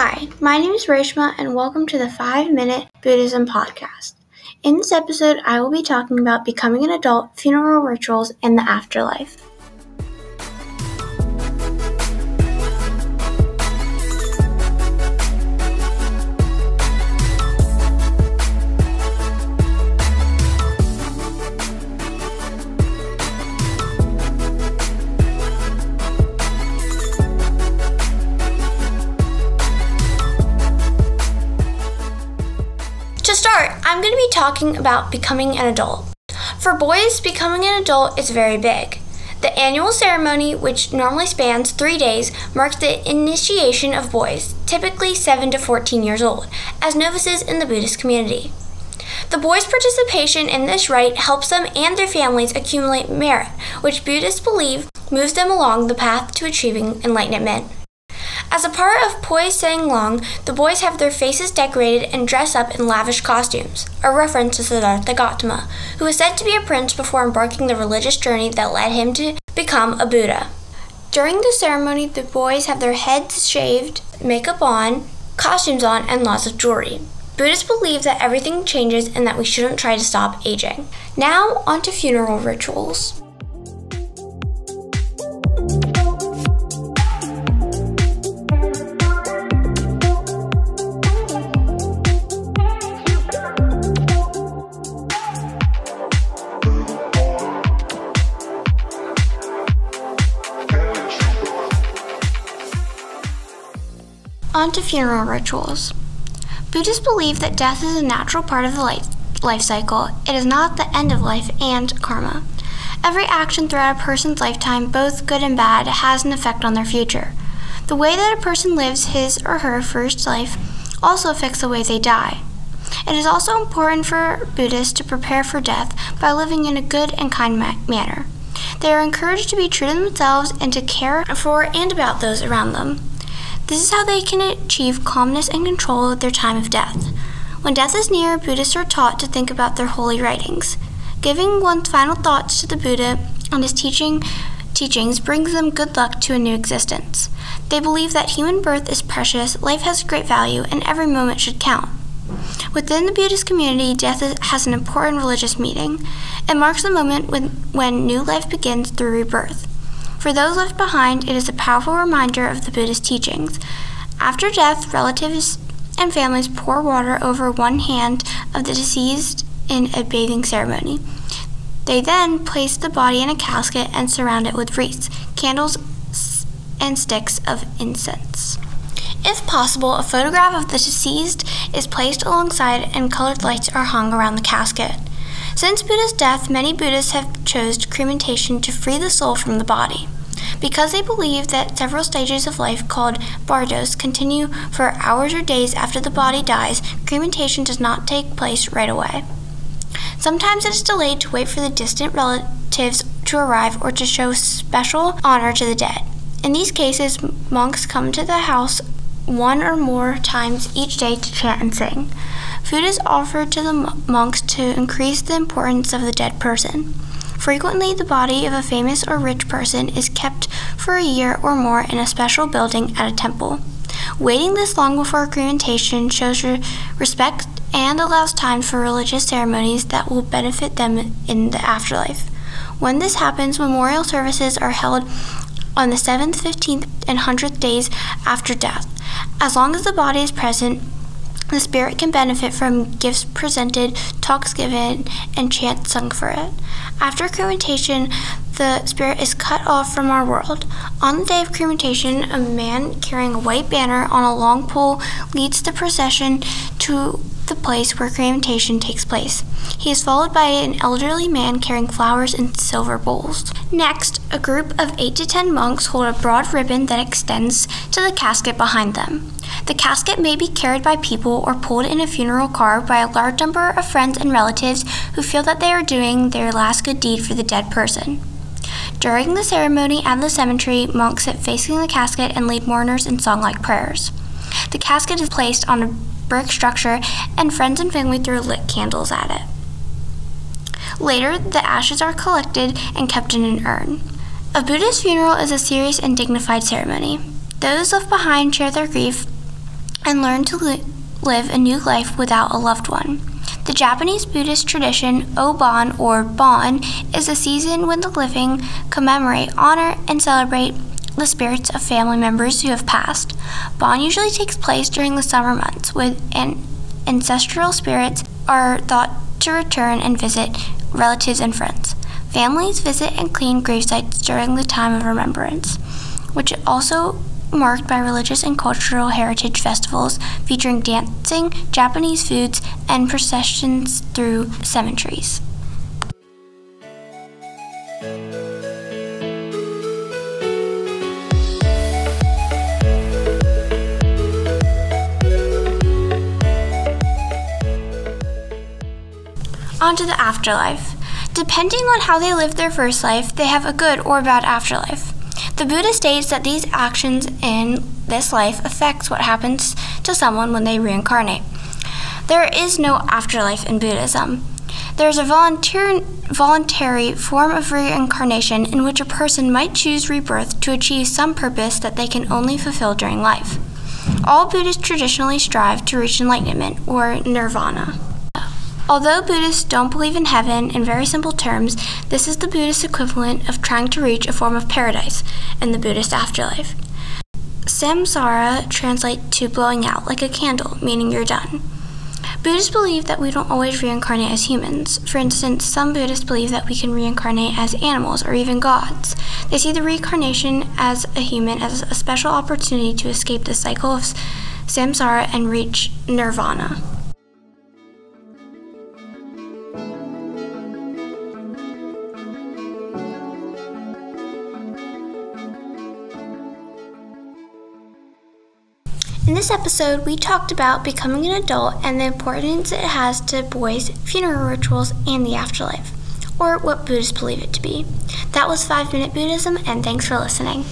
Hi, my name is Reshma, and welcome to the 5 Minute Buddhism Podcast. In this episode, I will be talking about becoming an adult, funeral rituals, and the afterlife. I'm going to be talking about becoming an adult. For boys, becoming an adult is very big. The annual ceremony, which normally spans three days, marks the initiation of boys, typically 7 to 14 years old, as novices in the Buddhist community. The boys' participation in this rite helps them and their families accumulate merit, which Buddhists believe moves them along the path to achieving enlightenment. As a part of Poi Sang Long, the boys have their faces decorated and dress up in lavish costumes, a reference to Siddhartha Gautama, who was said to be a prince before embarking the religious journey that led him to become a Buddha. During the ceremony, the boys have their heads shaved, makeup on, costumes on, and lots of jewelry. Buddhists believe that everything changes and that we shouldn't try to stop aging. Now, on to funeral rituals. On to funeral rituals. Buddhists believe that death is a natural part of the life, life cycle. It is not the end of life and karma. Every action throughout a person's lifetime, both good and bad, has an effect on their future. The way that a person lives his or her first life also affects the way they die. It is also important for Buddhists to prepare for death by living in a good and kind ma- manner. They are encouraged to be true to themselves and to care for and about those around them. This is how they can achieve calmness and control at their time of death. When death is near, Buddhists are taught to think about their holy writings. Giving one's final thoughts to the Buddha and his teaching teachings brings them good luck to a new existence. They believe that human birth is precious, life has great value, and every moment should count. Within the Buddhist community, death has an important religious meaning. It marks the moment when, when new life begins through rebirth. For those left behind, it is a powerful reminder of the Buddhist teachings. After death, relatives and families pour water over one hand of the deceased in a bathing ceremony. They then place the body in a casket and surround it with wreaths, candles, and sticks of incense. If possible, a photograph of the deceased is placed alongside and colored lights are hung around the casket. Since Buddha's death, many Buddhists have chosen cremation to free the soul from the body. Because they believe that several stages of life called bardos continue for hours or days after the body dies, cremation does not take place right away. Sometimes it is delayed to wait for the distant relatives to arrive or to show special honor to the dead. In these cases, monks come to the house one or more times each day to chant and sing. Food is offered to the monks to increase the importance of the dead person. Frequently, the body of a famous or rich person is kept for a year or more in a special building at a temple. Waiting this long before cremation shows respect and allows time for religious ceremonies that will benefit them in the afterlife. When this happens, memorial services are held on the 7th, 15th, and 100th days after death. As long as the body is present, the spirit can benefit from gifts presented, talks given, and chants sung for it. After cremation, the spirit is cut off from our world. On the day of cremation, a man carrying a white banner on a long pole leads the procession to the place where cremation takes place. He is followed by an elderly man carrying flowers in silver bowls. Next, a group of 8 to 10 monks hold a broad ribbon that extends to the casket behind them. The casket may be carried by people or pulled in a funeral car by a large number of friends and relatives who feel that they are doing their last good deed for the dead person. During the ceremony at the cemetery, monks sit facing the casket and lead mourners in song like prayers. The casket is placed on a brick structure, and friends and family throw lit candles at it. Later, the ashes are collected and kept in an urn. A Buddhist funeral is a serious and dignified ceremony. Those left behind share their grief and learn to li- live a new life without a loved one. The Japanese Buddhist tradition, Obon or Bon, is a season when the living commemorate, honor, and celebrate the spirits of family members who have passed. Bon usually takes place during the summer months, when an ancestral spirits are thought to return and visit relatives and friends. Families visit and clean gravesites during the time of remembrance, which is also marked by religious and cultural heritage festivals featuring dancing, Japanese foods, and processions through cemeteries. On to the afterlife. Depending on how they lived their first life, they have a good or bad afterlife. The Buddha states that these actions in this life affects what happens to someone when they reincarnate. There is no afterlife in Buddhism. There is a volunteer, voluntary form of reincarnation in which a person might choose rebirth to achieve some purpose that they can only fulfill during life. All Buddhists traditionally strive to reach enlightenment or nirvana. Although Buddhists don't believe in heaven in very simple terms, this is the Buddhist equivalent of trying to reach a form of paradise in the Buddhist afterlife. Samsara translates to blowing out, like a candle, meaning you're done. Buddhists believe that we don't always reincarnate as humans. For instance, some Buddhists believe that we can reincarnate as animals or even gods. They see the reincarnation as a human as a special opportunity to escape the cycle of samsara and reach nirvana. In this episode, we talked about becoming an adult and the importance it has to boys' funeral rituals and the afterlife, or what Buddhists believe it to be. That was 5 Minute Buddhism, and thanks for listening.